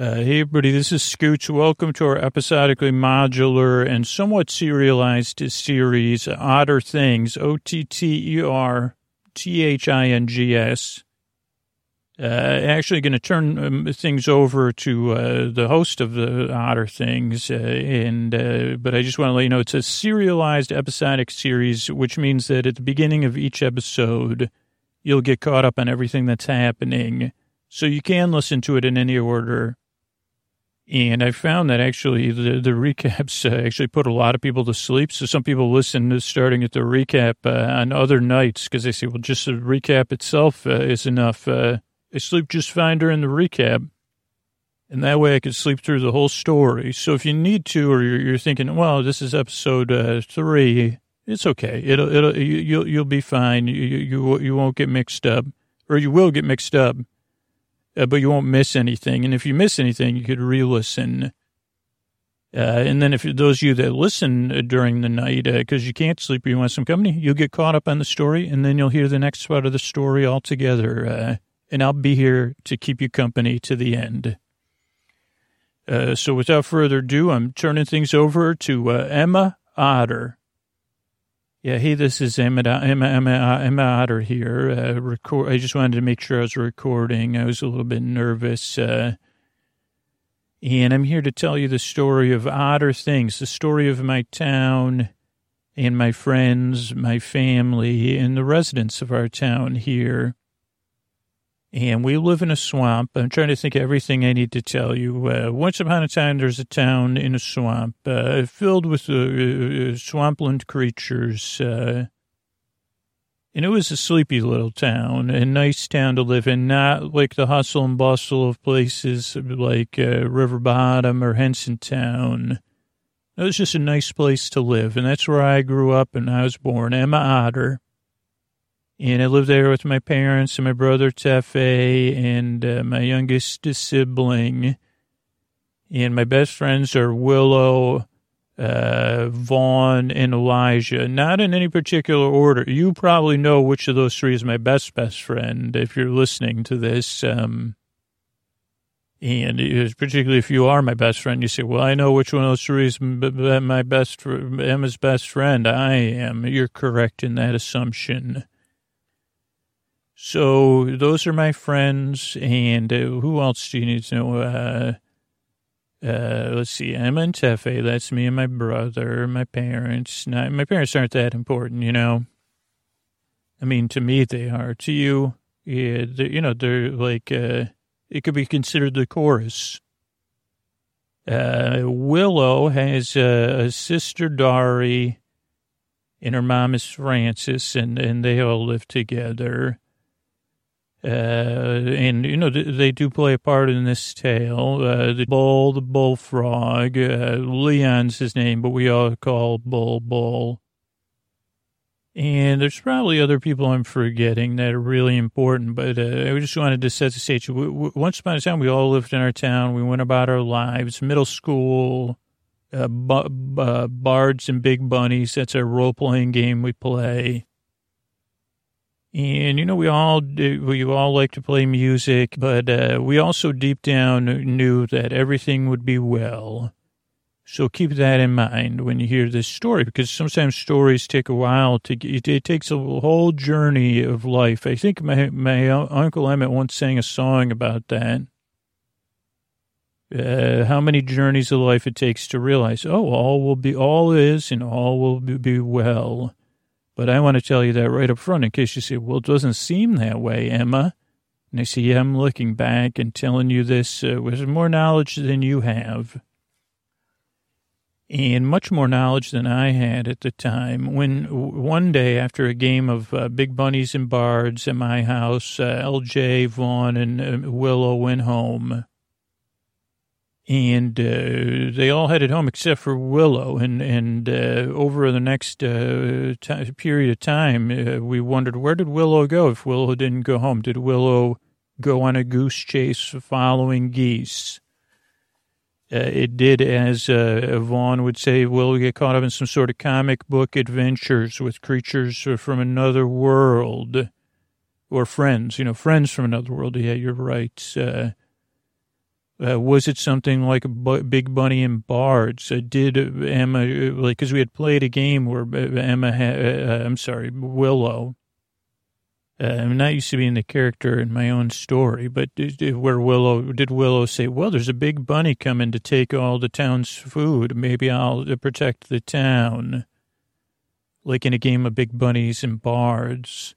Uh, hey, everybody, this is Scooch. Welcome to our episodically modular and somewhat serialized series, Otter Things, O T T E R T H I N G S. Uh, actually, going to turn um, things over to uh, the host of the Otter Things, uh, and uh, but I just want to let you know it's a serialized episodic series, which means that at the beginning of each episode, you'll get caught up on everything that's happening, so you can listen to it in any order. And I found that actually the, the recaps uh, actually put a lot of people to sleep. So some people listen to starting at the recap uh, on other nights because they say, well, just the recap itself uh, is enough. Uh, I sleep just fine during the recap. And that way I could sleep through the whole story. So if you need to, or you're, you're thinking, well, this is episode uh, three, it's okay. It'll, it'll, you, you'll, you'll be fine. You, you, you won't get mixed up, or you will get mixed up uh, but you won't miss anything. And if you miss anything, you could re-listen. Uh, and then if those of you that listen uh, during the night, because uh, you can't sleep or you want some company, you'll get caught up on the story, and then you'll hear the next part of the story altogether. Uh, and I'll be here to keep you company to the end. So without further ado, I'm turning things over to Emma Otter. Yeah, hey, this is Emma, Emma, Emma, Emma Otter here. Uh, record, I just wanted to make sure I was recording. I was a little bit nervous. Uh, and I'm here to tell you the story of Otter Things, the story of my town and my friends, my family, and the residents of our town here and we live in a swamp. I'm trying to think of everything I need to tell you. Uh, once upon a time, there's a town in a swamp uh, filled with uh, uh swampland creatures. Uh, and it was a sleepy little town, a nice town to live in, not like the hustle and bustle of places like uh, River Bottom or Henson Town. It was just a nice place to live, and that's where I grew up and I was born, Emma Otter. And I lived there with my parents and my brother Tefe and uh, my youngest sibling. And my best friends are Willow, uh, Vaughn, and Elijah. Not in any particular order. You probably know which of those three is my best best friend if you're listening to this. Um, and particularly if you are my best friend, you say, well, I know which one of those three is my best, Emma's best friend. I am. You're correct in that assumption. So those are my friends, and uh, who else do you need to know? Uh, uh, let's see, Emma and Tefe. That's me and my brother, my parents. My parents aren't that important, you know. I mean, to me they are. To you, yeah, you know, they're like uh, it could be considered the chorus. Uh, Willow has a sister, Dari, and her mom is Frances, and and they all live together. Uh, and you know they do play a part in this tale. Uh, the bull, the bullfrog. Uh, Leon's his name, but we all call Bull Bull. And there's probably other people I'm forgetting that are really important, but uh, I just wanted to set the stage. Once upon a time, we all lived in our town. We went about our lives. Middle school, uh, uh, bards and big bunnies. That's our role playing game we play. And, you know, we all do, we all like to play music, but uh, we also deep down knew that everything would be well. So keep that in mind when you hear this story, because sometimes stories take a while to get, it takes a whole journey of life. I think my, my Uncle Emmett once sang a song about that. Uh, how many journeys of life it takes to realize, oh, all will be, all is and all will be, be well. But I want to tell you that right up front in case you say, well, it doesn't seem that way, Emma. And I say, yeah, I'm looking back and telling you this uh, with more knowledge than you have. And much more knowledge than I had at the time. When one day after a game of uh, Big Bunnies and Bards at my house, uh, LJ, Vaughn, and uh, Willow went home and uh, they all headed home except for Willow. And and uh, over the next uh, t- period of time, uh, we wondered where did Willow go? If Willow didn't go home, did Willow go on a goose chase following geese? Uh, it did, as uh, Vaughn would say, Willow get caught up in some sort of comic book adventures with creatures from another world, or friends, you know, friends from another world. Yeah, you're right Uh, was it something like Big Bunny and Bards? Uh, did Emma, uh, like, because we had played a game where uh, Emma, ha- uh, I'm sorry, Willow, uh, I'm not used to being the character in my own story, but did, where Willow, did Willow say, well, there's a big bunny coming to take all the town's food. Maybe I'll uh, protect the town. Like in a game of Big Bunnies and Bards.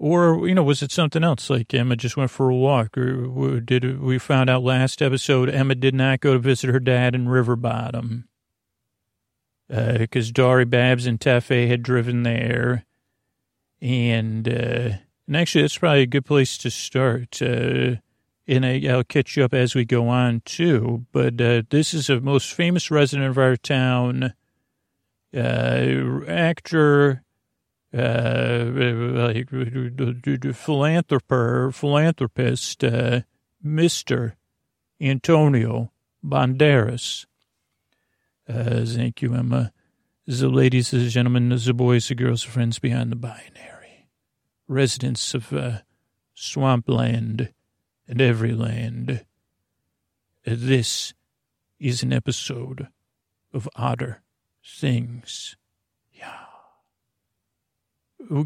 Or, you know, was it something else? Like Emma just went for a walk? Or did we found out last episode Emma did not go to visit her dad in River Bottom? Because Dari Babs and Tefe had driven there. And, uh, and actually, that's probably a good place to start. Uh, and I, I'll catch you up as we go on, too. But uh, this is a most famous resident of our town, uh, actor, uh, like philanthropist, philanthropist, uh, Mr. Antonio Banderas. Uh, thank you, Emma. The ladies, the gentlemen, the boys, the girls, the friends behind the binary. Residents of uh, swampland and every land. Uh, this is an episode of Otter Things.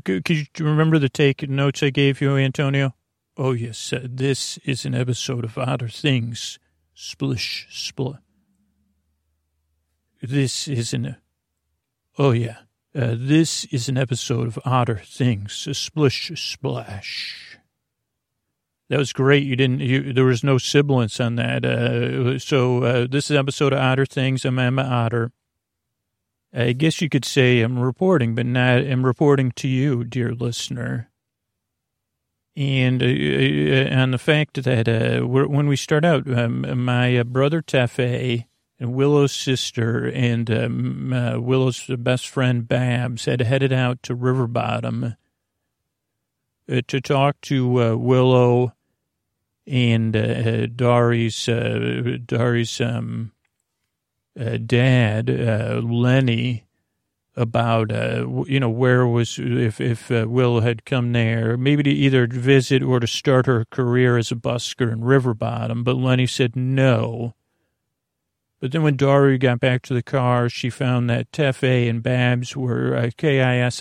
Could you remember the take notes I gave you, Antonio? Oh, yes. Uh, this is an episode of Otter Things. Splish, split. This is an. Oh, yeah. Uh, this is an episode of Otter Things. Splish, splash. That was great. You didn't. You, there was no sibilance on that. Uh, so uh, this is an episode of Otter Things. I'm Emma Otter. I guess you could say I'm reporting, but not I'm reporting to you, dear listener. And uh, uh, on the fact that uh, when we start out, um, my uh, brother Tefe and Willow's sister and um, uh, Willow's best friend Babs had headed out to River Bottom uh, to talk to Willow and uh, Dari's Dari's um, uh, dad, uh, Lenny, about uh, you know where was if if uh, Will had come there, maybe to either visit or to start her career as a busker in River Bottom. But Lenny said no. But then when Dari got back to the car, she found that Tefe and Babs were uh, K-I-S-S-I-N-G-ing.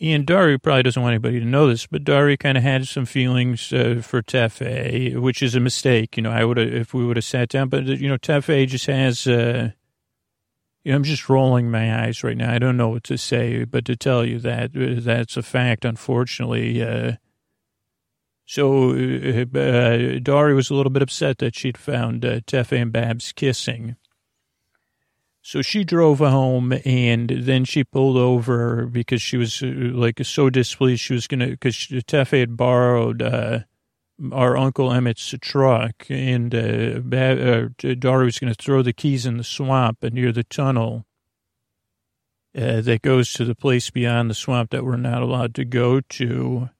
And Dari probably doesn't want anybody to know this, but Dari kind of had some feelings uh, for Tefe, which is a mistake. You know, I would have, if we would have sat down, but, you know, Tefe just has, uh, you know, I'm just rolling my eyes right now. I don't know what to say, but to tell you that, uh, that's a fact, unfortunately. Uh, so uh, uh, Dari was a little bit upset that she'd found uh, Tefe and Babs kissing. So she drove home and then she pulled over because she was uh, like so displeased. She was going to, because Tefe had borrowed uh, our Uncle Emmett's truck and uh, uh, was going to throw the keys in the swamp near the tunnel uh, that goes to the place beyond the swamp that we're not allowed to go to.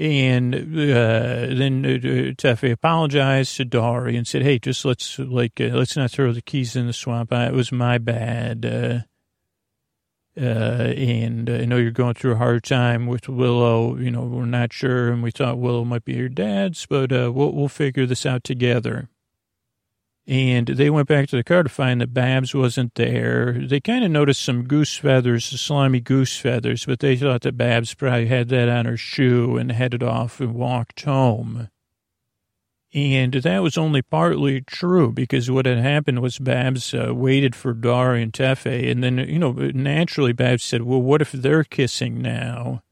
And uh, then uh, Tefe apologized to Dari and said, "Hey, just let's like uh, let's not throw the keys in the swamp. I, it was my bad. Uh, uh, and I know you're going through a hard time with Willow. You know, we're not sure, and we thought Willow might be your dad's, but uh, we'll we'll figure this out together." And they went back to the car to find that Babs wasn't there. They kind of noticed some goose feathers, slimy goose feathers, but they thought that Babs probably had that on her shoe and headed off and walked home. And that was only partly true because what had happened was Babs uh, waited for Dari and Tefe. And then, you know, naturally Babs said, well, what if they're kissing now?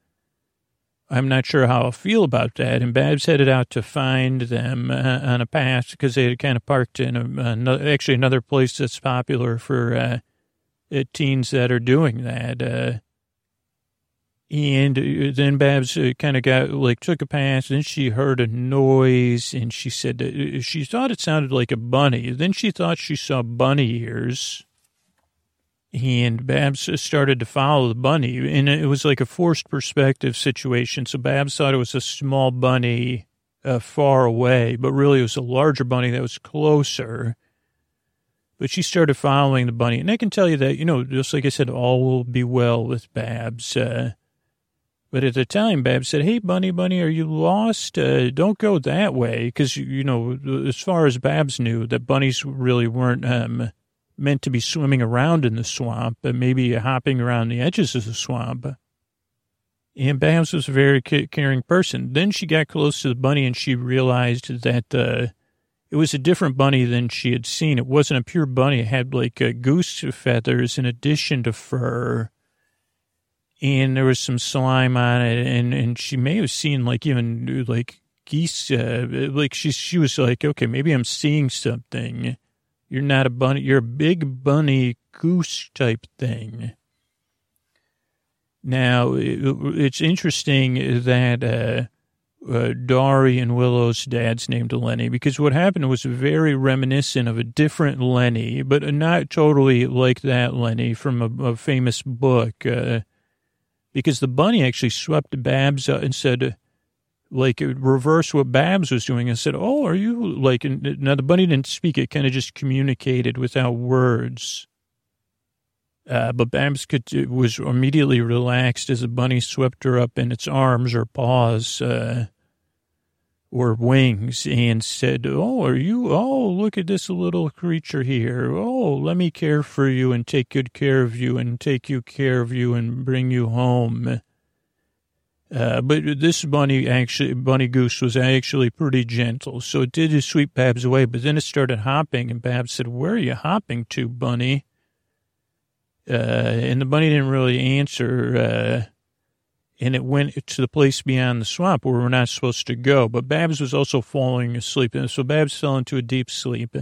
I'm not sure how I'll feel about that. And Babs headed out to find them uh, on a path because they had kind of parked in a, another, actually another place that's popular for uh, uh, teens that are doing that. Uh, and uh, then Babs uh, kind of got like took a pass. Then she heard a noise, and she said she thought it sounded like a bunny. Then she thought she saw bunny ears. And Babs started to follow the bunny, and it was like a forced perspective situation. So Babs thought it was a small bunny uh, far away, but really it was a larger bunny that was closer. But she started following the bunny, and I can tell you that you know, just like I said, all will be well with Babs. Uh, But at the time, Babs said, Hey, Bunny, Bunny, are you lost? Uh, don't go that way. Because, you know, as far as Babs knew, that bunnies really weren't um, meant to be swimming around in the swamp, but maybe hopping around the edges of the swamp. And Babs was a very caring person. Then she got close to the bunny and she realized that uh, it was a different bunny than she had seen. It wasn't a pure bunny. It had like uh, goose feathers in addition to fur and there was some slime on it, and and she may have seen like even like geese, uh, like she she was like, okay, maybe I'm seeing something. You're not a bunny, you're a big bunny goose type thing. Now it, it's interesting that. Uh, uh, Dari and Willow's dad's named Lenny because what happened was very reminiscent of a different Lenny, but not totally like that Lenny from a, a famous book. Uh, because the bunny actually swept Babs and said, like, it reverse what Babs was doing and said, Oh, are you like, now the bunny didn't speak, it kind of just communicated without words. Uh, but Babs could, was immediately relaxed as the bunny swept her up in its arms or paws. Uh, or wings and said, Oh, are you? Oh, look at this little creature here. Oh, let me care for you and take good care of you and take you care of you and bring you home. Uh, but this bunny actually, bunny goose was actually pretty gentle. So it did sweep Babs away, but then it started hopping and Babs said, where are you hopping to, bunny? Uh, and the bunny didn't really answer. Uh, and it went to the place beyond the swamp where we're not supposed to go. But Babs was also falling asleep, and so Babs fell into a deep sleep.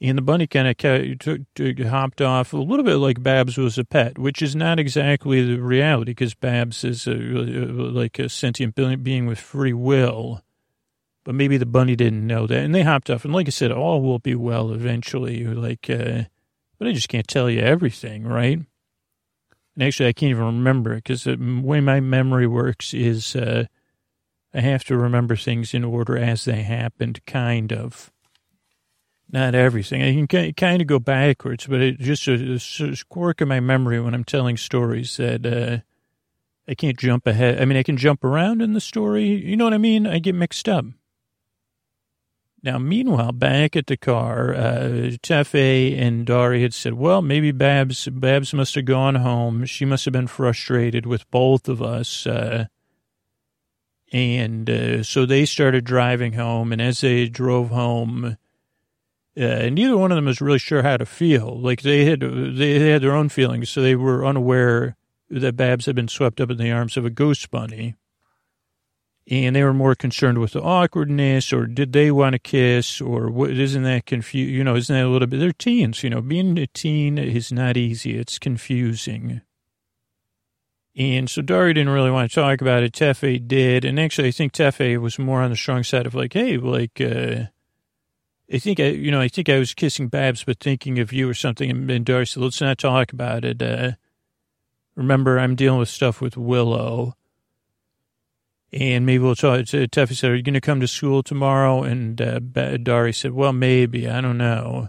And the bunny kind of hopped off a little bit like Babs was a pet, which is not exactly the reality because Babs is a, like a sentient being with free will. But maybe the bunny didn't know that. And they hopped off. And like I said, all will be well eventually. Like, uh, but I just can't tell you everything, right? And actually, I can't even remember because the way my memory works is uh, I have to remember things in order as they happened, kind of. Not everything. I can kind of go backwards, but it just a, a quirk in my memory when I'm telling stories that uh, I can't jump ahead. I mean, I can jump around in the story. You know what I mean? I get mixed up. Now, meanwhile, back at the car, uh, Tefe and Dari had said, well, maybe Babs, Babs must have gone home. She must have been frustrated with both of us. Uh, and uh, so they started driving home. And as they drove home, uh, neither one of them was really sure how to feel. Like they had, they had their own feelings. So they were unaware that Babs had been swept up in the arms of a goose bunny and they were more concerned with the awkwardness or did they want to kiss or what isn't that confused you know isn't that a little bit they're teens you know being a teen is not easy it's confusing and so Dari didn't really want to talk about it Tefe did and actually I think Tefe was more on the strong side of like hey like uh I think I, you know, I think I was kissing Babs, but thinking of you or something. And, and said, let's not talk about it. Uh, remember, I'm dealing with stuff with Willow and maybe we'll talk. Tuffy said, "Are you going to come to school tomorrow?" And uh, Dari said, "Well, maybe. I don't know."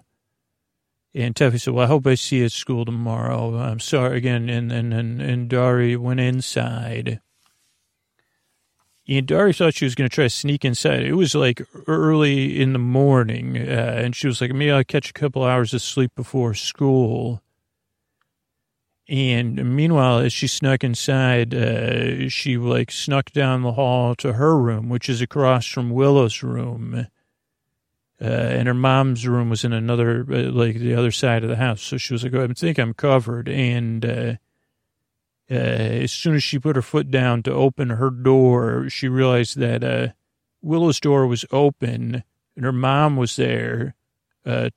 And Tuffy said, "Well, I hope I see you at school tomorrow." I'm sorry again. And and and, and Dari went inside. And Dari thought she was going to try to sneak inside. It was like early in the morning, uh, and she was like, "Maybe I'll catch a couple hours of sleep before school." And meanwhile, as she snuck inside, uh, she like snuck down the hall to her room, which is across from Willow's room. Uh, and her mom's room was in another, uh, like the other side of the house. So she was like, oh, I think I'm covered. And uh, uh, as soon as she put her foot down to open her door, she realized that uh, Willow's door was open and her mom was there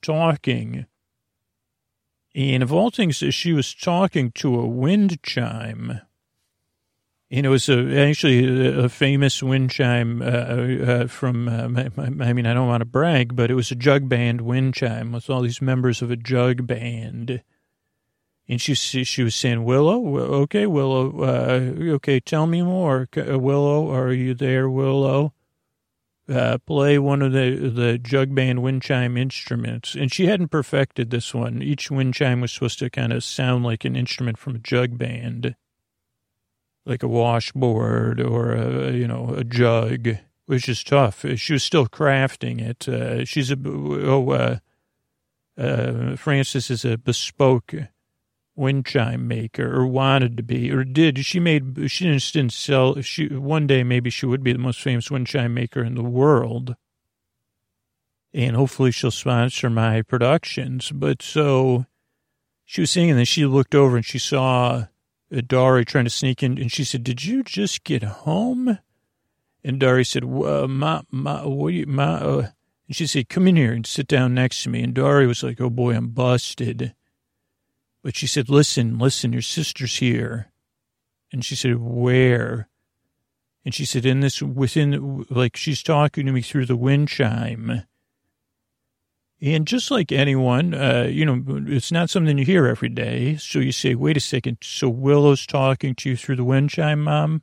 talking and of all things, she was talking to a wind chime. And it was a, actually a, a famous wind chime uh, uh, from, uh, I mean, I don't want to brag, but it was a jug band wind chime with all these members of a jug band. And she she was saying, Willow, okay, Willow, uh, okay, tell me more. Uh, Willow, are you there, Willow? uh, play one of the, the jug band wind chime instruments. And she hadn't perfected this one. Each wind chime was supposed to kind of sound like an instrument from a jug band. like a washboard or a, you know, a jug, which is tough. She was still crafting it. Uh, she's a, oh, uh, uh, Frances is a bespoke wind chime maker or wanted to be or did. She made she didn't, didn't sell she one day maybe she would be the most famous wind chime maker in the world. And hopefully she'll sponsor my productions. But so she was singing and then she looked over and she saw Dari trying to sneak in and she said did you just get home? And Dari said uh, ma ma what you ma uh, and she said come in here and sit down next to me. And Dari was like oh boy I'm busted but she said, listen, listen, your sister's here. And she said, where? And she said, in this, within, like, she's talking to me through the wind chime. And just like anyone, uh, you know, it's not something you hear every day. So you say, wait a second. So Willow's talking to you through the wind chime, Mom?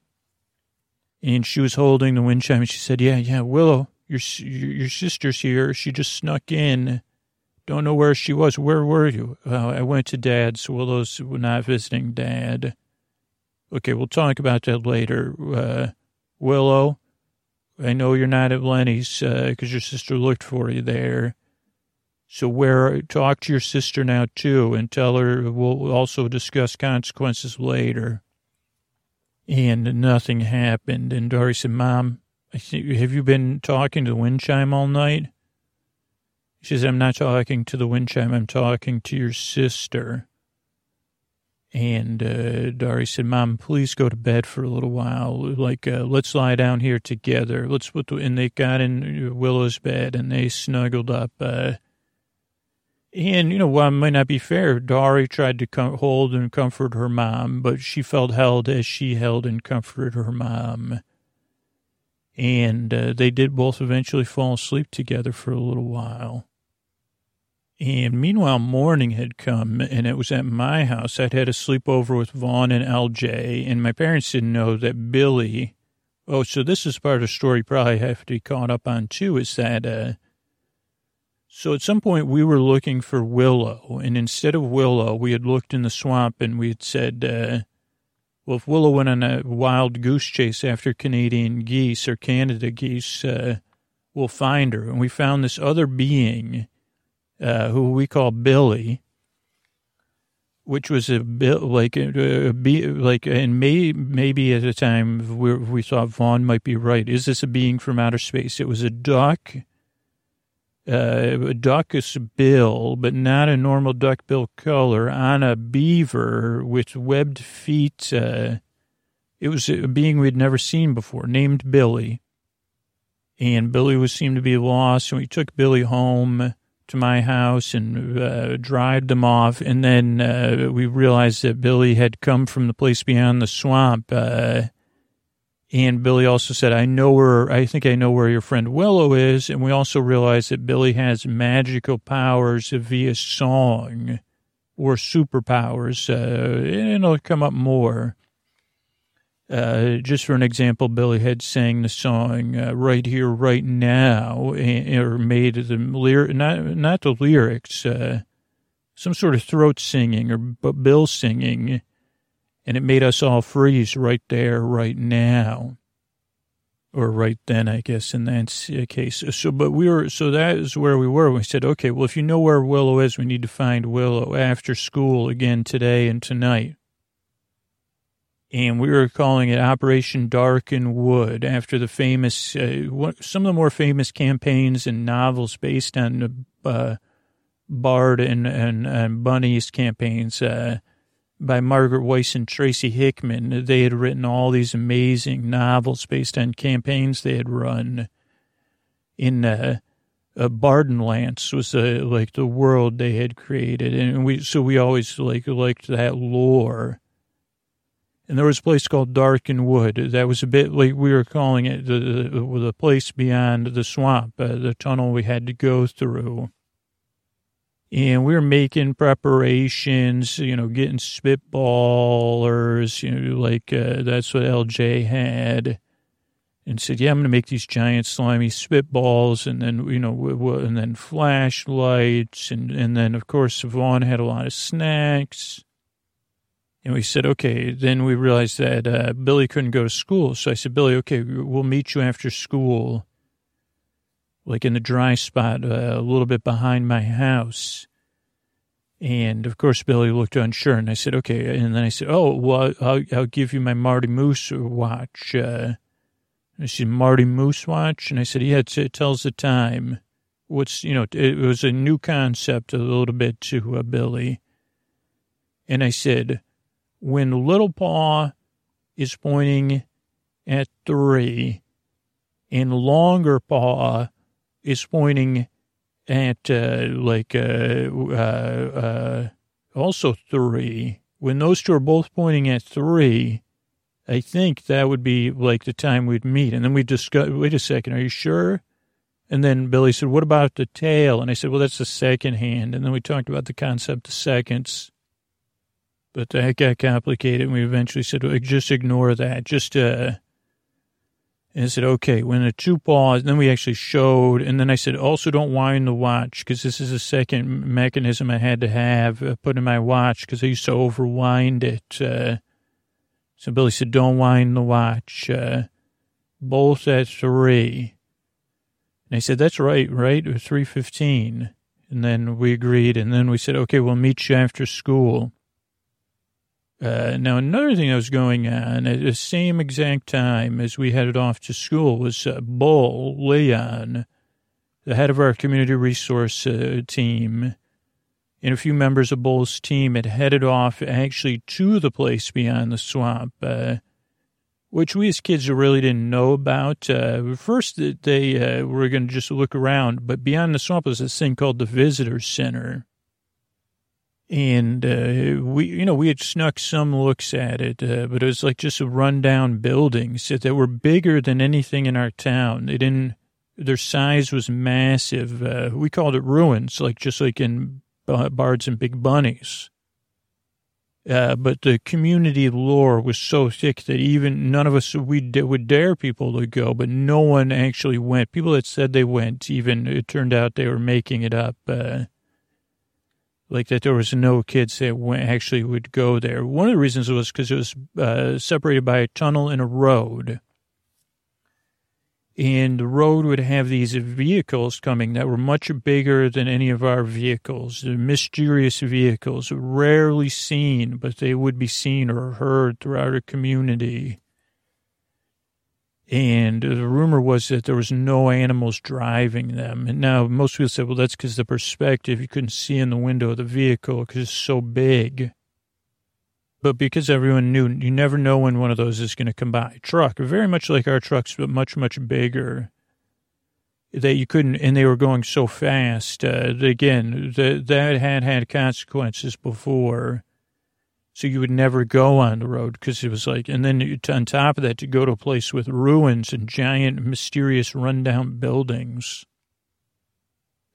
And she was holding the wind chime and she said, yeah, yeah, Willow, your, your sister's here. She just snuck in. Don't know where she was. Where were you? Uh, I went to Dad's. Willow's not visiting Dad. Okay, we'll talk about that later. Uh, Willow, I know you're not at Lenny's because uh, your sister looked for you there. So where talk to your sister now too, and tell her we'll also discuss consequences later. And nothing happened. And Dari said, "Mom, I think, have you been talking to the wind chime all night?" She said, I'm not talking to the wind chime. I'm talking to your sister. And uh, Dari said, Mom, please go to bed for a little while. Like, uh, let's lie down here together. Let's put the, and they got in Willow's bed and they snuggled up. Uh, and, you know, while it might not be fair, Dari tried to com- hold and comfort her mom, but she felt held as she held and comforted her mom. And uh, they did both eventually fall asleep together for a little while. And meanwhile, morning had come, and it was at my house. I'd had a sleepover with Vaughn and LJ, and my parents didn't know that Billy. Oh, so this is part of the story probably have to be caught up on too. Is that uh, so? At some point, we were looking for Willow, and instead of Willow, we had looked in the swamp, and we had said, uh, "Well, if Willow went on a wild goose chase after Canadian geese or Canada geese, uh, we'll find her." And we found this other being uh, who we call Billy, which was a bit like a, a, like and may, maybe at a time we, we thought Vaughn might be right. Is this a being from outer space? It was a duck, uh, a duck's bill, but not a normal duck bill color, on a beaver with webbed feet. Uh, it was a being we'd never seen before, named Billy. And Billy was seemed to be lost, and we took Billy home to my house and uh, dried them off. And then uh, we realized that Billy had come from the place beyond the swamp. Uh, and Billy also said, I know where, I think I know where your friend Willow is. And we also realized that Billy has magical powers via song or superpowers. Uh, and it'll come up more. Uh, just for an example, Billy had sang the song uh, "Right Here, Right Now," or made the lyric not not the lyrics, uh, some sort of throat singing or but Bill singing, and it made us all freeze right there, right now, or right then, I guess in that case. So, but we were so that is where we were. We said, okay, well, if you know where Willow is, we need to find Willow after school again today and tonight and we were calling it Operation Darken Wood after the famous, uh, some of the more famous campaigns and novels based on uh, Bard and, and, and Bunny's campaigns uh, by Margaret Weis and Tracy Hickman. They had written all these amazing novels based on campaigns they had run in uh, uh, Bardenlands was uh, like the world they had created, and we so we always like liked that lore and there was a place called Darken Wood. That was a bit like we were calling it the, the, the place beyond the swamp, uh, the tunnel we had to go through. And we were making preparations, you know, getting spitballers, you know, like uh, that's what LJ had. And said, yeah, I'm going to make these giant slimy spitballs and then, you know, and then flashlights. And, and then, of course, Vaughn had a lot of snacks And we said, okay. Then we realized that uh, Billy couldn't go to school. So I said, Billy, okay, we'll meet you after school, like in the dry spot, uh, a little bit behind my house. And of course, Billy looked unsure. And I said, okay. And then I said, oh, well, I'll, I'll give you my Marty Moose watch. Uh, I said, Marty Moose watch? And I said, yeah, it tells the time. What's, you know, it was a new concept a little bit to uh, Billy. And I said, when little paw is pointing at three and longer paw is pointing at uh, like uh, uh, uh, also three, when those two are both pointing at three, I think that would be like the time we'd meet. And then we discuss, wait a second, are you sure? And then Billy said, what about the tail? And I said, well, that's the second hand. And then we talked about the concept of seconds. But that got complicated, and we eventually said, just ignore that. Just, uh, and I said, okay, when the two paws, then we actually showed, and then I said, also don't wind the watch, because this is a second mechanism I had to have uh, put in my watch, because I used to overwind it. Uh, so Billy said, don't wind the watch. Uh, both at three. And I said, that's right, right? 3.15. And then we agreed, and then we said, okay, we'll meet you after school. Uh, now, another thing that was going on at the same exact time as we headed off to school was uh, Bull Leon, the head of our community resource uh, team, and a few members of Bull's team had headed off actually to the place beyond the swamp, uh, which we as kids really didn't know about. Uh, first, they uh, were going to just look around, but beyond the swamp was this thing called the Visitor Center and uh, we, you know, we had snuck some looks at it, uh, but it was like just a rundown buildings that were bigger than anything in our town. They didn't, their size was massive. Uh, we called it ruins, like just like in Bards and Big Bunnies. Uh, but the community lore was so thick that even none of us we d- would dare people to go, but no one actually went. People that said they went, even it turned out they were making it up. Like that there was no kids that went, actually would go there. One of the reasons was because it was uh, separated by a tunnel and a road. And the road would have these vehicles coming that were much bigger than any of our vehicles, the mysterious vehicles, rarely seen, but they would be seen or heard throughout a community. And the rumor was that there was no animals driving them. And now most people said, well, that's because the perspective, you couldn't see in the window of the vehicle because it's so big. But because everyone knew, you never know when one of those is going to come by. Truck, very much like our trucks, but much, much bigger. That you couldn't, and they were going so fast. Uh, again, that, that had had consequences before so you would never go on the road because it was like, and then on top of that, to go to a place with ruins and giant, mysterious, rundown buildings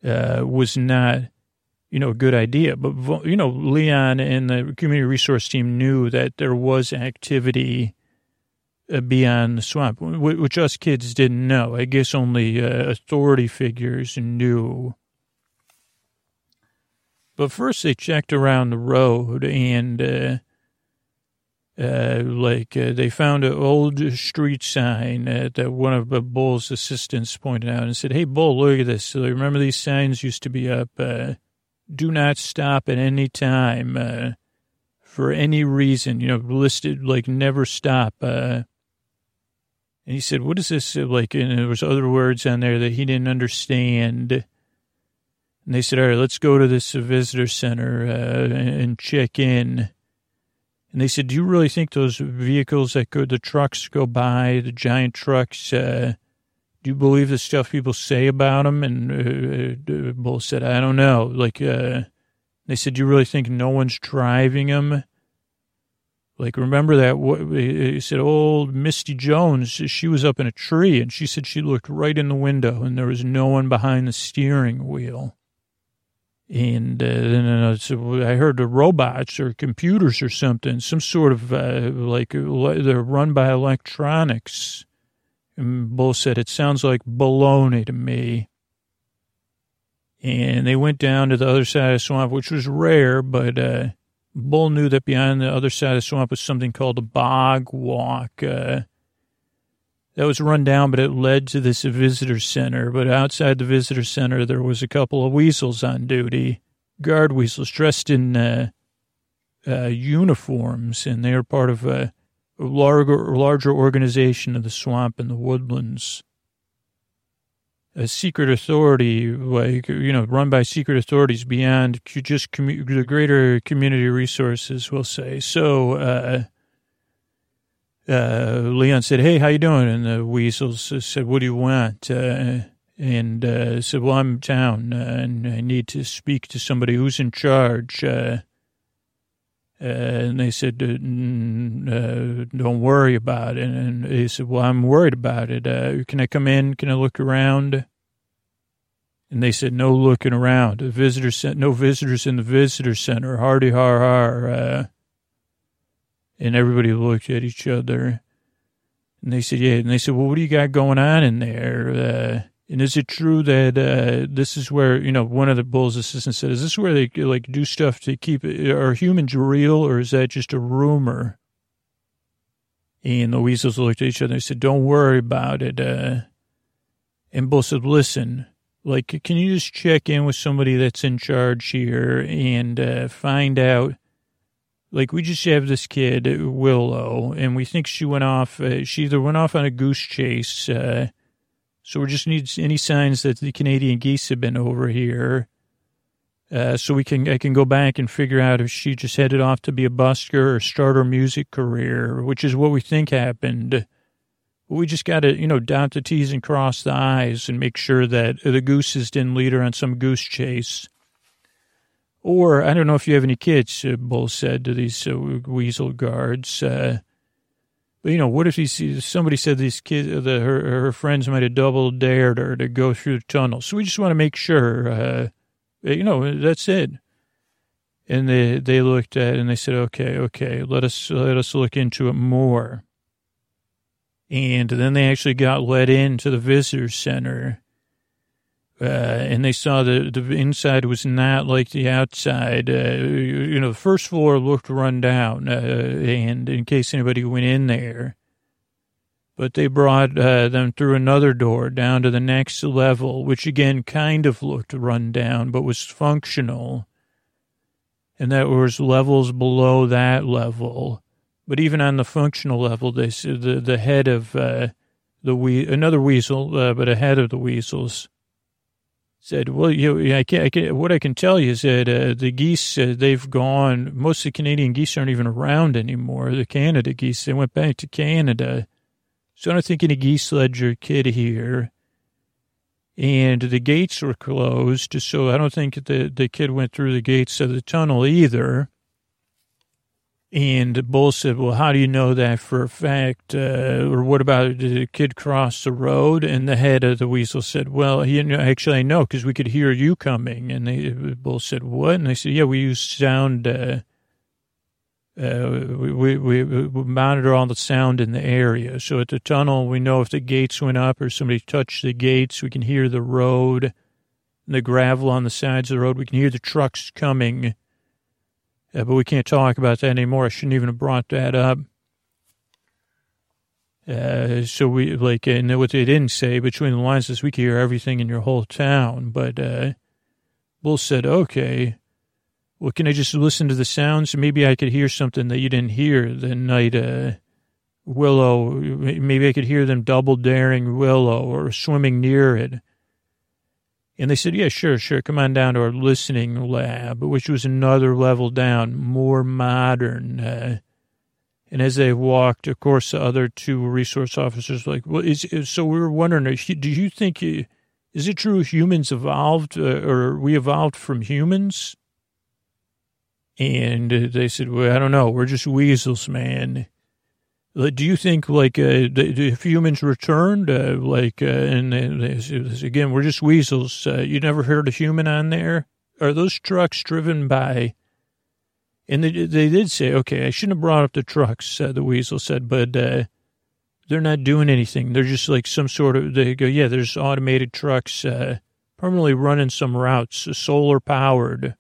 uh, was not, you know, a good idea. But, you know, Leon and the community resource team knew that there was activity uh, beyond the swamp, which us kids didn't know. I guess only uh, authority figures knew. But first, they checked around the road and, uh, uh, like, uh, they found an old street sign that one of Bull's assistants pointed out and said, Hey, Bull, look at this. So remember these signs used to be up, uh, do not stop at any time, uh, for any reason, you know, listed like never stop. Uh, and he said, what is this? Like, and there was other words on there that he didn't understand. And they said, all right, let's go to this visitor center uh, and check in. And they said, do you really think those vehicles that go, the trucks go by, the giant trucks, uh, do you believe the stuff people say about them? And uh, uh Bull said, I don't know. Like, uh, they said, do you really think no one's driving them? Like, remember that? What, he said, old Misty Jones, she was up in a tree and she said she looked right in the window and there was no one behind the steering wheel. And uh, uh, I heard the robots or computers or something, some sort of uh, like they're run by electronics. And Bull said, it sounds like baloney to me. And they went down to the other side of the swamp, which was rare, but uh, Bull knew that behind the other side of the swamp was something called a bog walk. That was run down, but it led to this visitor center. But outside the visitor center, there was a couple of weasels on duty, guard weasels dressed in uh, uh, uniforms, and they are part of a larger, larger organization of the swamp and the woodlands. A secret authority, like, you know, run by secret authorities beyond just commu- the greater community resources, we'll say. So, uh, uh, Leon said, "Hey, how you doing?" And the weasels said, "What do you want?" Uh, and uh, said, "Well, I'm town, uh, and I need to speak to somebody who's in charge." Uh, uh, and they said, "Don't worry about it." And he said, "Well, I'm worried about it. can I come in? Can I look around?" And they said, "No looking around. The visitor center, no visitors in the visitor center. Hardy har har." And everybody looked at each other. And they said, yeah. And they said, well, what do you got going on in there? Uh, and is it true that uh, this is where, you know, one of the bull's assistants said, is this where they, like, do stuff to keep, are humans real or is that just a rumor? And the weasels looked at each other and said, don't worry about it. Uh, and Bull said, listen, like, can you just check in with somebody that's in charge here and uh, find out like we just have this kid Willow, and we think she went off. Uh, she either went off on a goose chase. Uh, so we just need any signs that the Canadian geese have been over here. Uh, so we can I can go back and figure out if she just headed off to be a busker or start her music career, which is what we think happened. We just got to, you know, dot the T's and cross the I's and make sure that the gooses didn't lead her on some goose chase. Or I don't know if you have any kids, uh, Bull said to these uh, weasel guards. Uh, but you know, what if he sees somebody said these kids, uh, the, her her friends might have double dared her to go through the tunnel. So we just want to make sure, uh, you know, that's it. And they they looked at it and they said, okay, okay, let us let us look into it more. And then they actually got let into the visitor center uh, and they saw the the inside was not like the outside. Uh, you know, the first floor looked run down, uh, and in case anybody went in there. But they brought uh, them through another door down to the next level, which again kind of looked run down, but was functional. And that was levels below that level. But even on the functional level, they the the head of uh, the we another weasel, uh, but a head of the weasels said, "Well, you, I can, I can, what I can tell you is that uh, the geese uh, they've gone. Most of the Canadian geese aren't even around anymore. The Canada geese they went back to Canada. So I don't think any geese led your kid here. And the gates were closed, so I don't think the the kid went through the gates of the tunnel either." And Bull said, well, how do you know that for a fact? Uh, or what about did the kid cross the road? And the head of the weasel said, well, he, actually, I know because we could hear you coming. And they, Bull said, what? And they said, yeah, we use sound. Uh, uh, we, we, we monitor all the sound in the area. So at the tunnel, we know if the gates went up or somebody touched the gates, we can hear the road, the gravel on the sides of the road. We can hear the trucks coming uh, but we can't talk about that anymore. I shouldn't even have brought that up. Uh, so we like, and what they didn't say between the lines is we can hear everything in your whole town. But uh, Bull said, "Okay, well, can I just listen to the sounds? Maybe I could hear something that you didn't hear the night uh, Willow. Maybe I could hear them double daring Willow or swimming near it." And they said, yeah, sure, sure. Come on down to our listening lab, which was another level down, more modern. Uh, and as they walked, of course, the other two resource officers were like, well, is, is so we were wondering, do you think, is it true humans evolved uh, or we evolved from humans? And they said, well, I don't know. We're just weasels, man. Do you think, like, uh, if humans returned, uh, like, uh, and, again, we're just weasels. Uh, you never heard a human on there? Are those trucks driven by? And they, they did say, okay, I shouldn't have brought up the trucks, uh, the weasel said, but uh, they're not doing anything. They're just like some sort of, they go, yeah, there's automated trucks permanently running some routes, solar powered.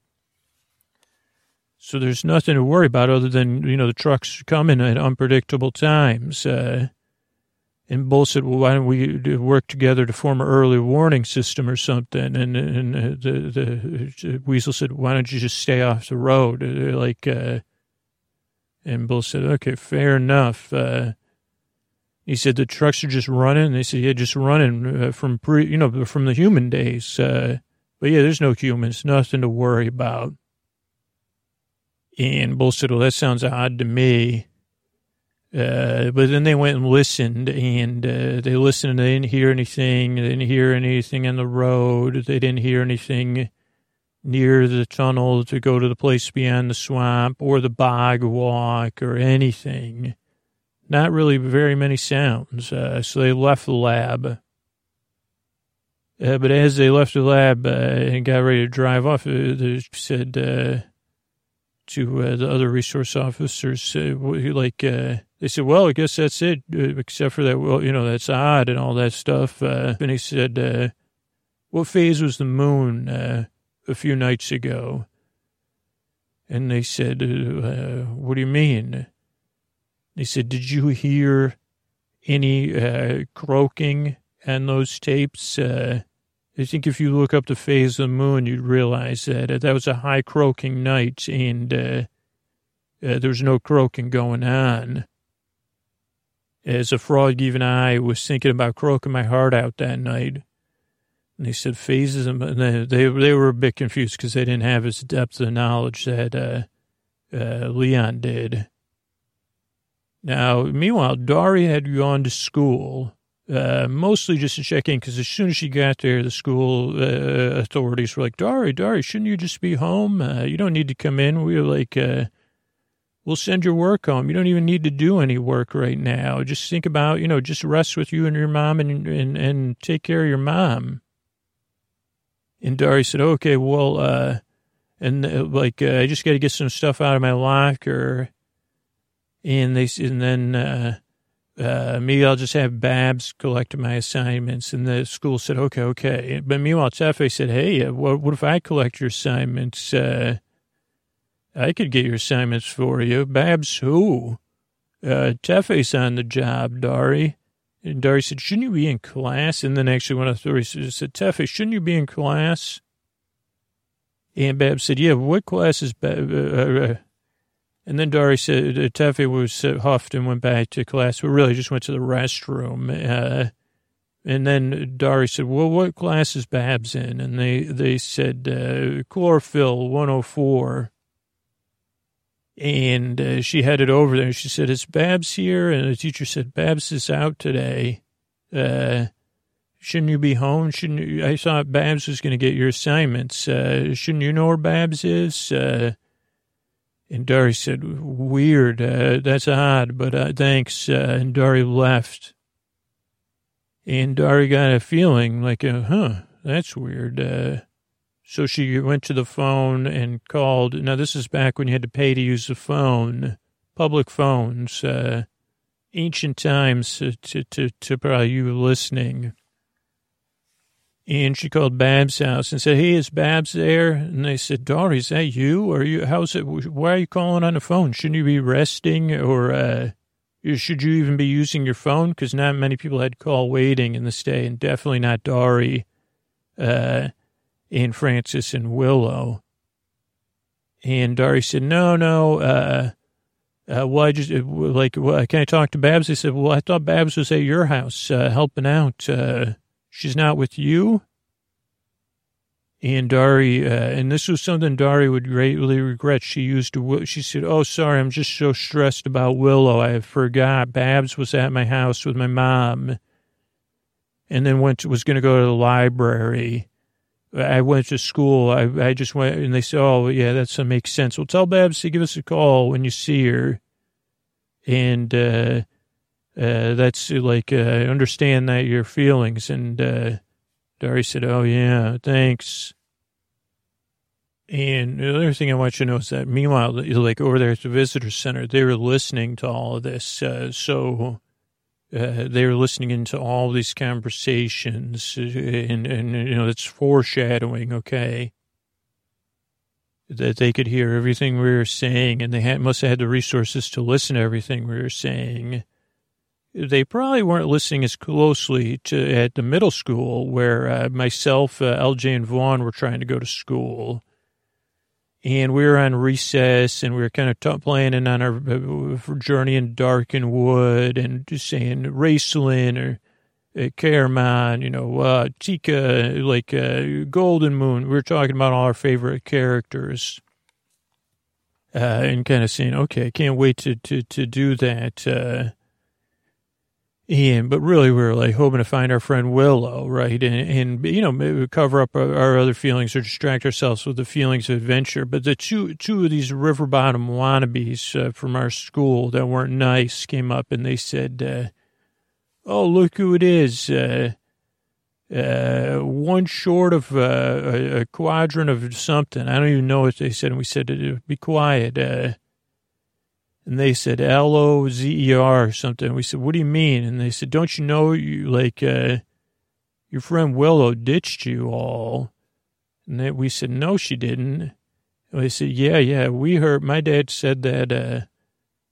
So there's nothing to worry about other than, you know, the trucks coming at unpredictable times. Uh, and Bull said, well, why don't we work together to form an early warning system or something? And, and uh, the, the Weasel said, why don't you just stay off the road? Uh, like, uh, and Bull said, okay, fair enough. Uh, he said, the trucks are just running. They said, yeah, just running uh, from pre, you know, from the human days. But yeah, there's no humans, nothing to worry about. And Bull said, well, that sounds odd to me. Uh, but then they went and listened, and uh, they listened. And they didn't hear anything. They didn't hear anything on the road. They didn't hear anything near the tunnel to go to the place beyond the swamp or the bog walk or anything. Not really very many sounds. Uh, so they left the lab. Uh, but as they left the lab uh, and got ready to drive off, uh, they said uh, to uh, the other resource officers, like, they said, well, I guess that's it, uh, except for that, well, you know, that's odd and all that stuff. Uh, and he said, uh, what phase was the moon uh, a few nights ago? And they said, uh, what do you mean? They said, did you hear any uh, croaking on those tapes? I think if you look up the phase of the moon, you'd realize that that was a high croaking night and there was no croaking going on as a frog, even I was thinking about croaking my heart out that night. And they said phases, and they they, they were a bit confused because they didn't have as depth of knowledge that uh, uh, Leon did. Now, meanwhile, Dari had gone to school, uh, mostly just to check in, because as soon as she got there, the school uh, authorities were like, Dari, Dari, shouldn't you just be home? Uh, you don't need to come in. We were like, uh, We'll send your work home. You don't even need to do any work right now. Just think about, you know, just rest with you and your mom and, and, and take care of your mom. And Dari said, okay, well, uh, and like, I just got to get some stuff out of my locker. And they, and then, uh, uh, maybe I'll just have Babs collect my assignments. And the school said, okay, okay. But meanwhile, Tefe said, hey, uh, what, what if I collect your assignments? Uh, I could get your assignments for you. Babs who? Uh, Tefe's on the job, Dari. And Dari said, shouldn't you be in class? And then actually one of the three said, Tefe, shouldn't you be in class? And Babs said, yeah, what class is Babs? Uh, uh, and then Dari said, uh, Tefe was uh, huffed and went back to class, but really just went to the restroom. Uh, and then Dari said, well, what class is Babs in? And they, they said, uh, chlorophyll 104. And uh, she headed over there. She said, "Is Babs here?" And the teacher said, "Babs is out today. Uh, shouldn't you be home? Shouldn't you? I thought Babs was going to get your assignments. Uh, shouldn't you know where Babs is?" Uh, and Dari said, "Weird. Uh, that's odd, but uh, thanks." and Dari left. And Dari got a feeling like, "Huh, that's weird." So she went to the phone and called. Now, this is back when you had to pay to use the phone, public phones, uh, ancient times to, to, to probably you listening. And she called Bab's house and said, Hey, is Babs there? And they said, Dari, is that you? Or you, how's it? Why are you calling on the phone? Shouldn't you be resting? Or, uh, should you even be using your phone? Because not many people had call waiting in the stay, and definitely not Dari. Uh, and Francis and Willow. And Dari said, no, no, uh, uh, well, I just, like, well, can I talk to Babs? They said, well, I thought Babs was at your house, uh, helping out. Uh, she's not with you? And Dari, uh, and this was something Dari would greatly regret. She used to, she said, oh, sorry, I'm just so stressed about Willow. I forgot Babs was at my house with my mom and then went to, was going to go to the library I went to school. I, I just went and they said, oh, yeah, that makes sense. Well, tell Babs to give us a call when you see her. And, uh, uh, that's like, uh, I understand that your feelings. And, uh, Dari said, oh, yeah, thanks. And the other thing I want you to know is that meanwhile, like over there at the visitor center, they were listening to all of this. Uh, so, uh, they were listening into all these conversations, uh, and, and you know it's foreshadowing. Okay, that they could hear everything we were saying, and they had, must have had the resources to listen to everything we were saying. They probably weren't listening as closely to at the middle school where uh, myself, uh, LJ, and Vaughn were trying to go to school and we were on recess and we were kind of t- planning on our uh, journey in Darkenwood and Wood and just saying Raistlin or uh, Caramon, you know, uh, Tika, like uh, Goldmoon. We were talking about all our favorite characters. Uh, and kind of saying, okay, can't wait to, to, to do that. Uh, and, but really, we are like hoping to find our friend Willow, right? And, and you know, maybe cover up our, our, other feelings or distract ourselves with the feelings of adventure. But the two, two of these river bottom wannabes uh, from our school that weren't nice came up and they said, uh, Oh, look who it is. Uh, uh, one short of uh, a, a, quadrant of something. I don't even know what they said. And we said, uh, be quiet. And they said L O Z E R something. We said, "What do you mean?" And they said, "Don't you know you like uh, your friend Willow ditched you all?" And they, we said, "No, she didn't." And they said, "Yeah, yeah, we heard. My dad said that uh,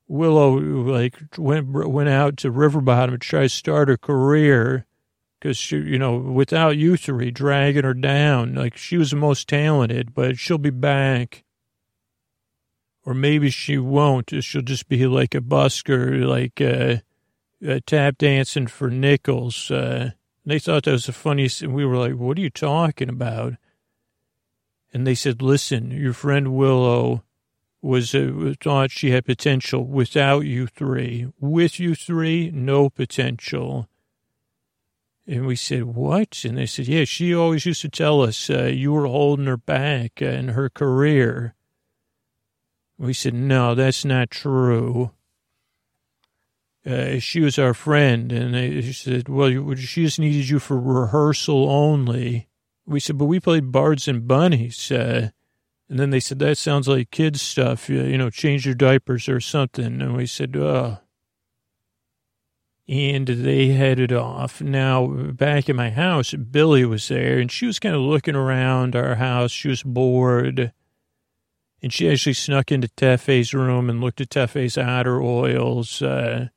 Willow like went went out to River Bottom to try to start her career." Because she, you know, without you three dragging her down, like she was the most talented, but she'll be back or maybe she won't. She'll just be like a busker, like uh, uh, tap dancing for nickels. Uh, they thought that was the funniest. And we were like, what are you talking about? And they said, listen, your friend Willow was uh, thought she had potential without you three. With you three, no potential. And we said, what? And they said, yeah, she always used to tell us uh, you were holding her back in her career. We said, no, that's not true. Uh, she was our friend. And they, she said, well, she just needed you for rehearsal only. We said, but we played Bards and Bunnies. Uh, and then they said, that sounds like kids stuff, you know, change your diapers or something. And we said, oh. And they headed off. Now, back in my house, Billy was there, and she was kind of looking around our house. She was bored. And she actually snuck into Tefe's room and looked at Tefe's otter oils, uh,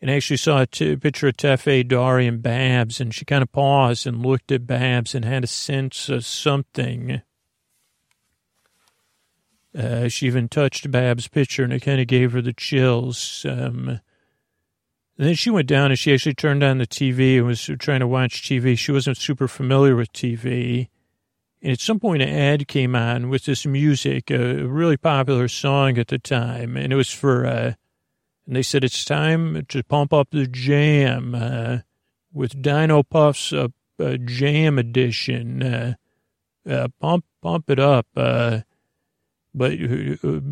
and actually saw a t- picture of Tefe, Dari, and Babs, and she kind of paused and looked at Babs and had a sense of something. Uh, she even touched Babs' picture, and it kind of gave her the chills. Um, then she went down and she actually turned on the TV and was trying to watch TV. She wasn't super familiar with TV. At some point, an ad came on with this music, a really popular song at the time, and it was for. Uh, and they said it's time to pump up the jam uh, with Dino Puffs uh, Jam Edition. Uh, uh, pump, pump it up. Uh, but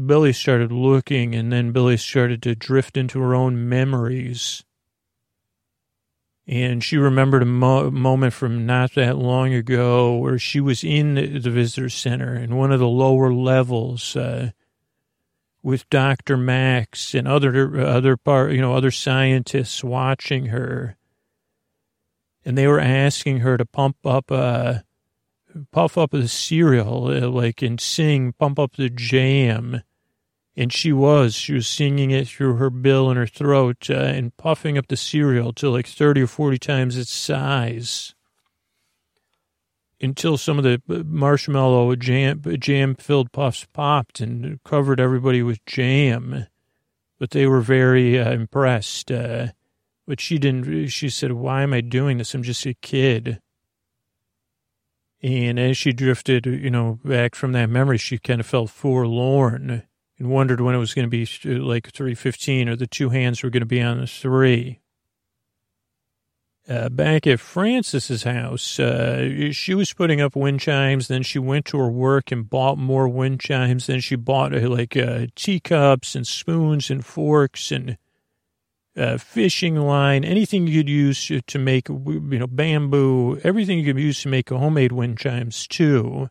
Billy started looking, and then Billy started to drift into her own memories and she remembered a mo- moment from not that long ago where she was in the visitor center in one of the lower levels uh, with Dr. Max and other other part, you know, other scientists watching her, and they were asking her to pump up, uh, puff up the cereal, uh, like and sing, pump up the jam and she was. She was singing it through her bill and her throat uh, and puffing up the cereal to like 30 or 40 times its size until some of the marshmallow jam, jam filled puffs popped and covered everybody with jam. But they were very uh, impressed. Uh, but she didn't, she said, Why am I doing this? I'm just a kid. And as she drifted, you know, back from that memory, she kind of felt forlorn and wondered when it was going to be like 315 or the two hands were going to be on the three. Uh, back at Frances's house, uh, she was putting up wind chimes. Then she went to her work and bought more wind chimes. Then she bought uh, like uh, teacups and spoons and forks and uh, fishing line, anything you could use to make, you know, bamboo, everything you could use to make homemade wind chimes too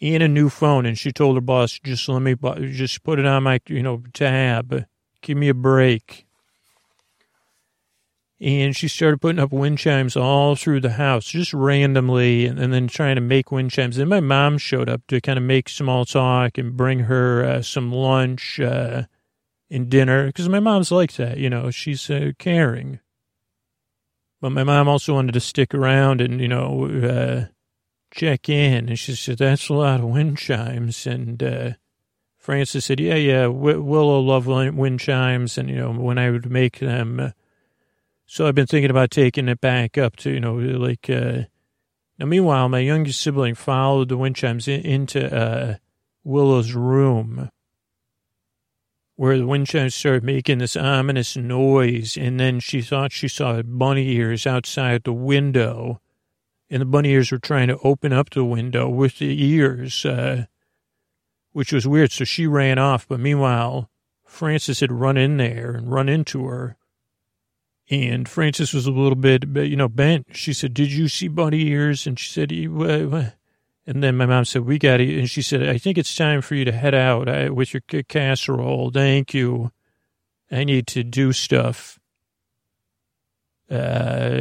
in a new phone, and she told her boss, "Just let me, just put it on my, you know, tab. Give me a break." and she started putting up wind chimes all through the house, just randomly, and, and then trying to make wind chimes. Then my mom showed up to kind of make small talk and bring her uh, some lunch uh, and dinner, because my mom's like that, you know, she's uh, caring. But my mom also wanted to stick around and, you know, uh, check in, and she said, that's a lot of wind chimes, and uh, Frances said, yeah, yeah, Willow love wind chimes, and, you know, when I would make them uh, so I've been thinking about taking it back up to, you know, like, uh, now meanwhile, my youngest sibling followed the wind chimes in, into, uh, Willow's room where the wind chimes started making this ominous noise. And then she thought she saw bunny ears outside the window. And the bunny ears were trying to open up the window with the ears, uh, which was weird. So she ran off. But meanwhile, Frances had run in there and run into her and Frances was a little bit, you know, bent. She said, did you see bunny ears? And she said, and then my mom said, we got it. And she said, I think it's time for you to head out uh, with your casserole. Thank you. I need to do stuff. Uh,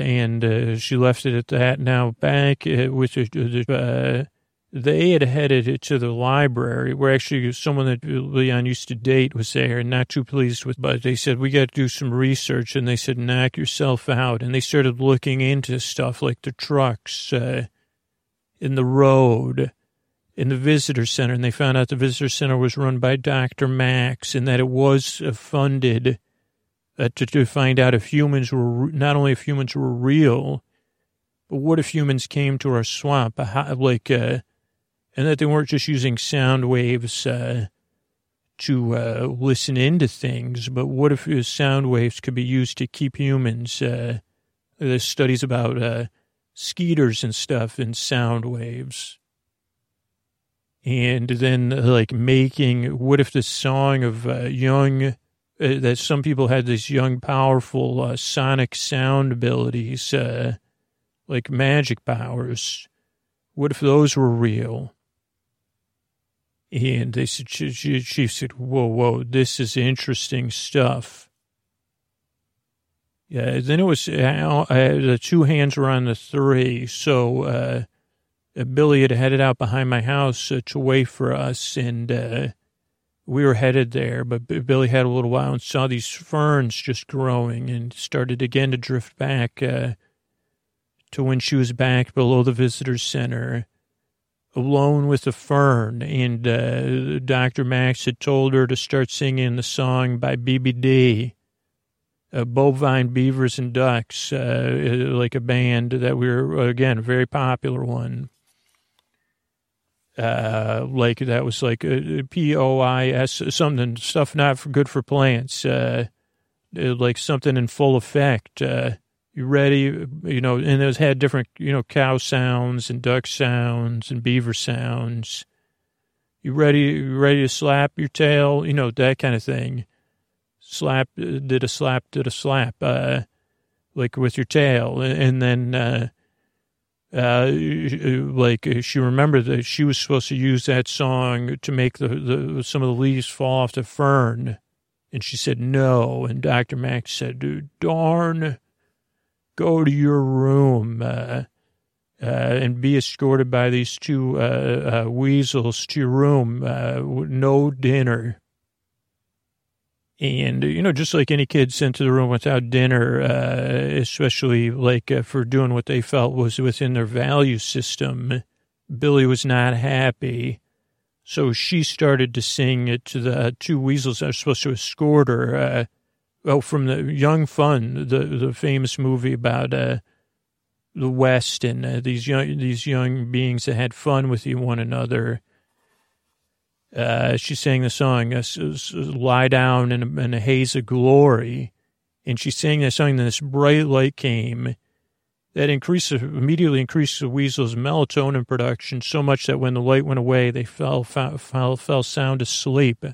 and uh, she left it at that. Now back uh, with the, uh, they had headed to the library where actually someone that Leon used to date was there and not too pleased with, but they said, we got to do some research. And they said, knock yourself out. And they started looking into stuff like the trucks, uh, in the road, in the visitor center. And they found out the visitor center was run by Dr. Max and that it was uh, funded uh, to, to find out if humans were, not only if humans were real, but what if humans came to our swamp, like, uh, and that they weren't just using sound waves uh, to uh, listen into things, but what if sound waves could be used to keep humans? Uh, there's studies about uh, skeeters and stuff and sound waves. And then, like, making what if the song of uh, young, uh, that some people had these young, powerful sonic sound abilities, like magic powers. What if those were real? And they said, she, she, said, whoa, whoa, this is interesting stuff. Yeah, then it was, uh, uh, the two hands were on the three. So, uh, Billy had headed out behind my house uh, to wait for us, and uh, we were headed there. But Billy had a little while and saw these ferns just growing and started again to drift back uh, to when she was back below the visitor center alone with a fern, and uh, Dr. Max had told her to start singing the song by BBD, uh, Bovine Beavers and Ducks, uh, like a band that we were, again, a very popular one. Uh, like that was like a P O I S something stuff not for good for plants, uh, like something in full effect. Uh, you ready? You know, and those had different, you know, cow sounds and duck sounds and beaver sounds. You ready? You ready to slap your tail? You know, that kind of thing. Slap, did a slap, did a slap, uh, like with your tail. And then, uh, like she remembered that she was supposed to use that song to make the, the some of the leaves fall off the fern. And she said no. And Dr. Max said, darn go to your room uh, uh, and be escorted by these two uh, uh weasels to your room. Uh, no dinner. And, you know, just like any kid sent to the room without dinner, uh, especially like for doing what they felt was within their value system, Billy was not happy. So she started to sing it to the two weasels that were supposed to escort her oh, from the Young Fun, the the famous movie about uh, the West and uh, these young these young beings that had fun with one another. Uh, she sang the song uh, "Lie Down in a, in a Haze of Glory," and she sang that song. And this bright light came that increased immediately increased the weasel's melatonin production so much that when the light went away, they fell fell, fell, sound asleep.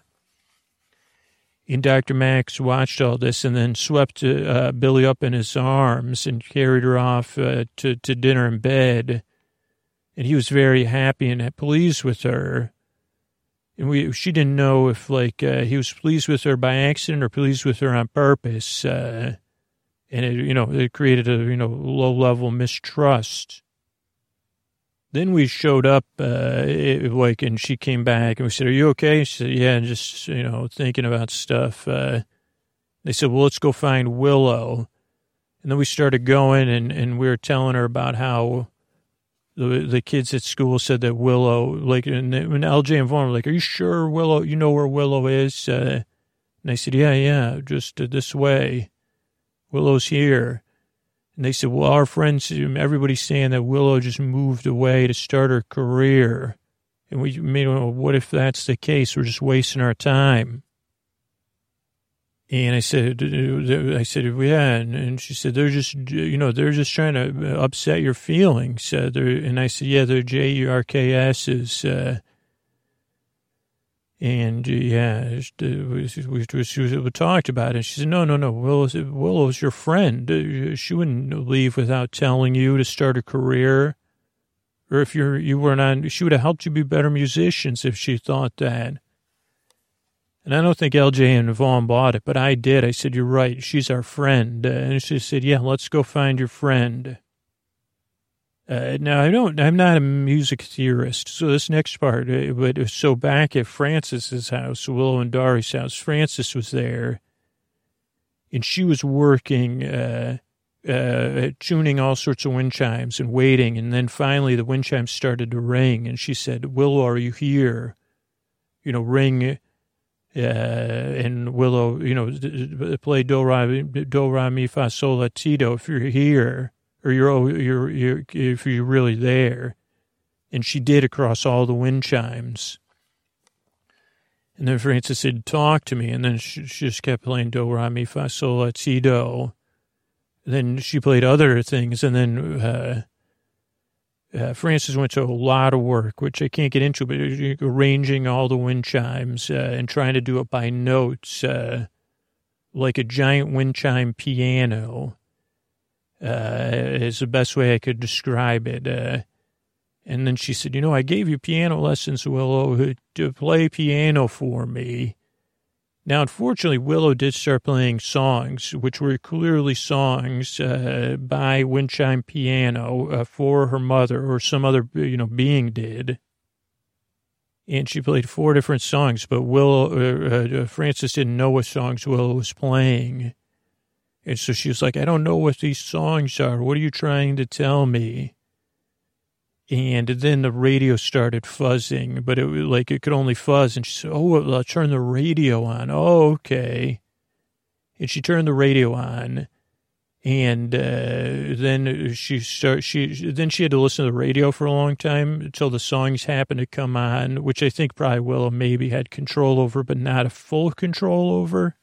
And Dr. Max watched all this and then swept uh, Billy up in his arms and carried her off uh, to, to dinner in bed. And he was very happy and pleased with her. And we, she didn't know if like uh, he was pleased with her by accident or pleased with her on purpose. Uh, And it, you know, it created a, you know, low level mistrust. Then we showed up, uh, it, like, and she came back and we said, are you okay? She said, yeah, just, you know, thinking about stuff. Uh, they said, well, let's go find Willow. And then we started going and, and we were telling her about how the the kids at school said that Willow, like, and LJ and Vaughn were like, are you sure Willow, you know where Willow is? Uh, and I said, yeah, yeah, just uh, this way. Willow's here. And they said, well, our friends, everybody's saying that Willow just moved away to start her career. And we made, well, what if that's the case? We're just wasting our time. And I said, I said, yeah. And she said, they're just, you know, they're just trying to upset your feelings. Uh, and I said, yeah, they're J-U-R-K-S's. Uh, and uh, yeah, we, we, we, we, talked about it. She said, no, no, no, Willow's, Willow's your friend. Uh, she wouldn't leave without telling you to start a career. Or if you're, you were not, on, she would have helped you be better musicians if she thought that. And I don't think LJ and Vaughn bought it, but I did. I said, You're right. She's our friend. And she said, Yeah, let's go find your friend. Uh, now, I don't, I'm not a music theorist. So this next part, uh, but so back at Francis's house, Willow and Dari's house, Francis was there and she was working, uh, uh, tuning all sorts of wind chimes and waiting. And then finally the wind chimes started to ring and she said, Willow, are you here? You know, ring uh, and Willow, you know, play do ra do ra mi fa sol la ti do if you're here or you're you're you're if you're really there, and she did across all the wind chimes. And then Francis said, "Talk to me," and then she, she just kept playing do ra mi fa sol la ti do. Then she played other things, and then uh, uh, Francis went to a lot of work, which I can't get into, but arranging all the wind chimes uh, and trying to do it by notes, uh, like a giant wind chime piano, uh, is the best way I could describe it. Uh, and then she said, You know, I gave you piano lessons, Willow, to play piano for me. Now, unfortunately, Willow did start playing songs, which were clearly songs uh, by Windchime Piano uh, for her mother or some other, you know, being did. And she played four different songs, but Willow, uh, uh, Francis didn't know what songs Willow was playing. And so she was like, I don't know what these songs are. What are you trying to tell me? And then the radio started fuzzing, but it was like it could only fuzz. And she said, Oh, I'll turn the radio on. Oh, okay. And she turned the radio on. And uh, then she start, she then she had to listen to the radio for a long time until the songs happened to come on, which I think probably Willow maybe had control over, but not a full control over.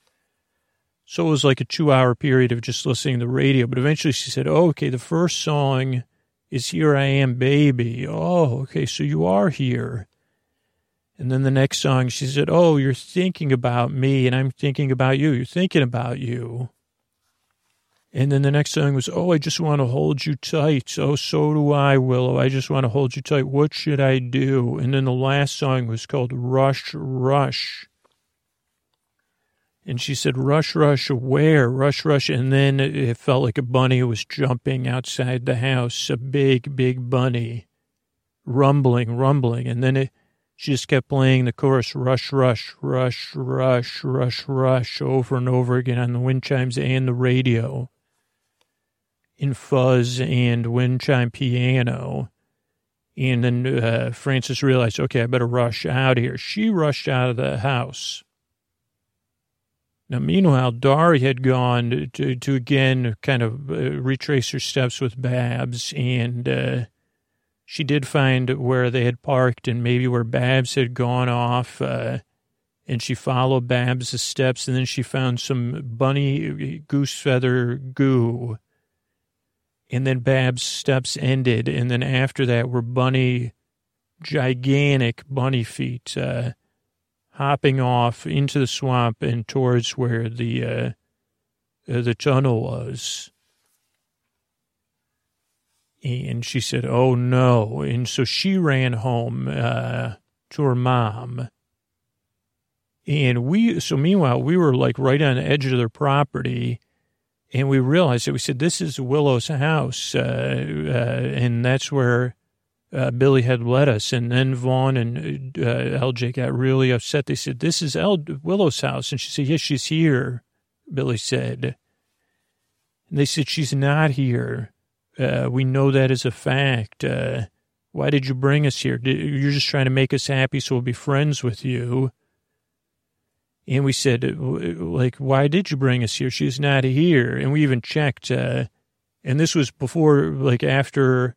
So it was like a two hour period of just listening to the radio. But eventually she said, oh, okay, the first song is Here I Am Baby. Oh, okay, so you are here. And then the next song, she said, Oh, you're thinking about me, and I'm thinking about you. You're thinking about you. And then the next song was, Oh, I just want to hold you tight. Oh, so do I, Willow. I just want to hold you tight. What should I do? And then the last song was called Rush, Rush. And she said, rush, rush, where? Rush, rush. And then it felt like a bunny was jumping outside the house, a big, big bunny, rumbling, rumbling. And then it, she just kept playing the chorus, rush, rush, rush, rush, rush, rush, over and over again on the wind chimes and the radio, in fuzz and wind chime piano. And then uh, Francis realized, okay, I better rush out of here. She rushed out of the house now, meanwhile, Dari had gone to, to again kind of uh, retrace her steps with Babs, and uh, she did find where they had parked and maybe where Babs had gone off. Uh, and she followed Babs' steps, and then she found some bunny goose feather goo. And then Babs' steps ended, and then after that were bunny, gigantic bunny feet. Uh, hopping off into the swamp and towards where the uh, uh, the tunnel was. And she said, "Oh no!" And so she ran home uh, to her mom. And we, so meanwhile, we were like right on the edge of their property, And we realized that we said, this is Willow's house. Uh, uh, and that's where uh, Billy had led us. And then Vaughn and uh, LJ got really upset. They said, this is El- Willow's house. And she said, yes, she's here, Billy said. And they said, she's not here. Uh, we know that as a fact. Uh, why did you bring us here? You're just trying to make us happy so we'll be friends with you. And we said, like, why did you bring us here? She's not here. And we even checked, uh, and this was before, like, after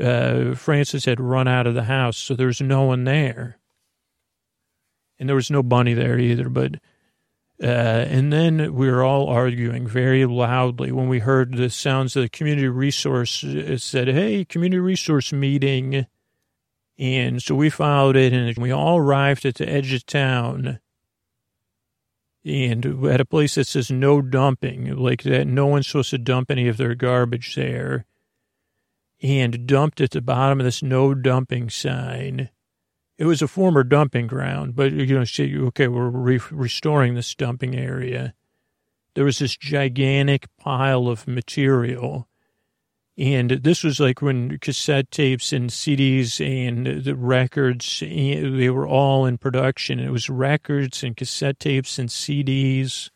uh, Frances had run out of the house, so there was no one there. And there was no bunny there either, but, uh, and then we were all arguing very loudly when we heard the sounds of the community resource. It said, hey, community resource meeting. And so we followed it, and we all arrived at the edge of town and at a place that says no dumping, like that no one's supposed to dump any of their garbage there, and dumped at the bottom of this no dumping sign. It was a former dumping ground, but you know, say, okay, we're re- restoring this dumping area. There was this gigantic pile of material and this was like when cassette tapes and CDs and the records, eh, they were all in production. It was records and cassette tapes and CDs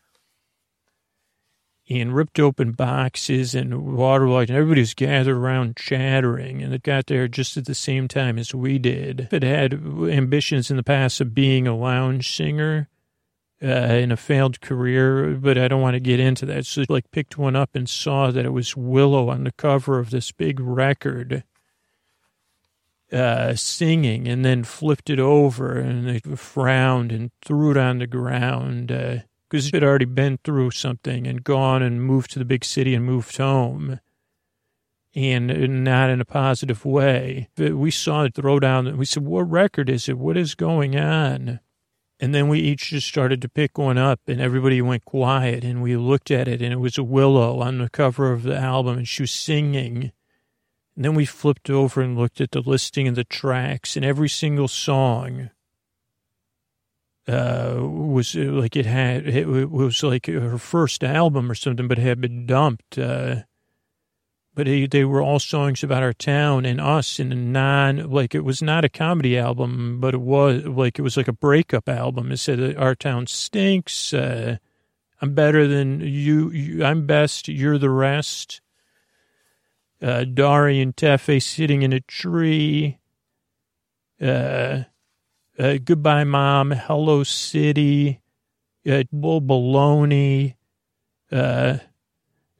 and ripped open boxes and waterlogged. And everybody was gathered around chattering. And it got there just at the same time as we did. It had ambitions in the past of being a lounge singer uh, in a failed career, but I don't want to get into that. So like picked one up and saw that it was Willow on the cover of this big record uh, singing and then flipped it over and they frowned and threw it on the ground uh, it had already been through something and gone and moved to the big city and moved home and uh, not in a positive way. We saw it throw down. We said, what record is it? What is going on? And then we each just started to pick one up and everybody went quiet and we looked at it and it was a willow on the cover of the album and she was singing. And then we flipped over and looked at the listing of the tracks and every single song uh, was like it had, it was like her first album or something, but had been dumped. Uh, but they, they were all songs about our town and us in a non like it was not a comedy album but it was like it was like a breakup album it said our town stinks uh, i'm better than you, you, i'm best you're the rest uh, dari and tefe sitting in a tree uh, uh, goodbye mom hello city uh, bull baloney uh,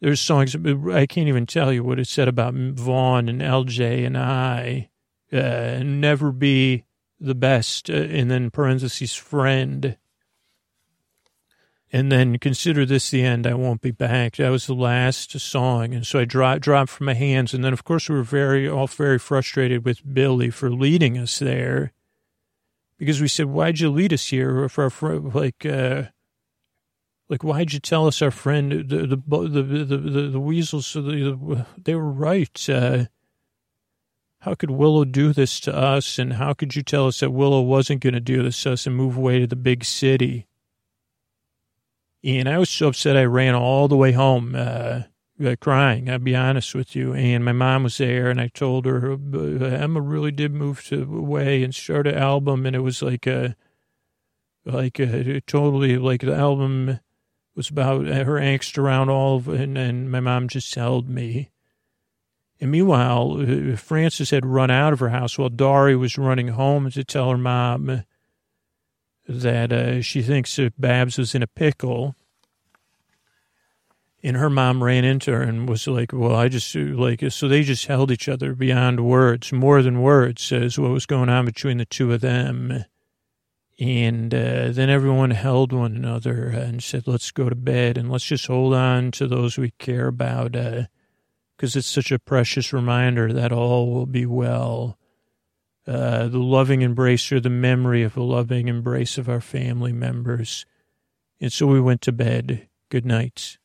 there's songs, I can't even tell you what it said about Vaughn and LJ and I. Uh, never be the best, uh, and then parentheses, friend. And then consider this the end, I won't be back. That was the last song. And so I dropped, dropped from my hands. And then, of course, we were very, all very frustrated with Billy for leading us there. Because we said, why'd you lead us here? For, for like, uh, like, why'd you tell us our friend, the, the, the, the, the, the weasels, the, they were right. Uh, how could Willow do this to us? And how could you tell us that Willow wasn't going to do this to us and move away to the big city? And I was so upset I ran all the way home, uh, uh crying, I'll be honest with you. And my mom was there and I told her, uh, Emma really did move to away and start an album. And it was like a, like a, totally like the album was about her angst around all of and, and my mom just held me. And meanwhile, uh, Frances had run out of her house while Dari was running home to tell her mom that uh, she thinks that Babs was in a pickle. And her mom ran into her and was like, well, I just, like, so they just held each other beyond words, more than words, says what was going on between the two of them. And uh, then everyone held one another and said, let's go to bed and let's just hold on to those we care about because uh, it's such a precious reminder that all will be well. Uh, the loving embrace or the memory of the loving embrace of our family members. And so we went to bed. Good night.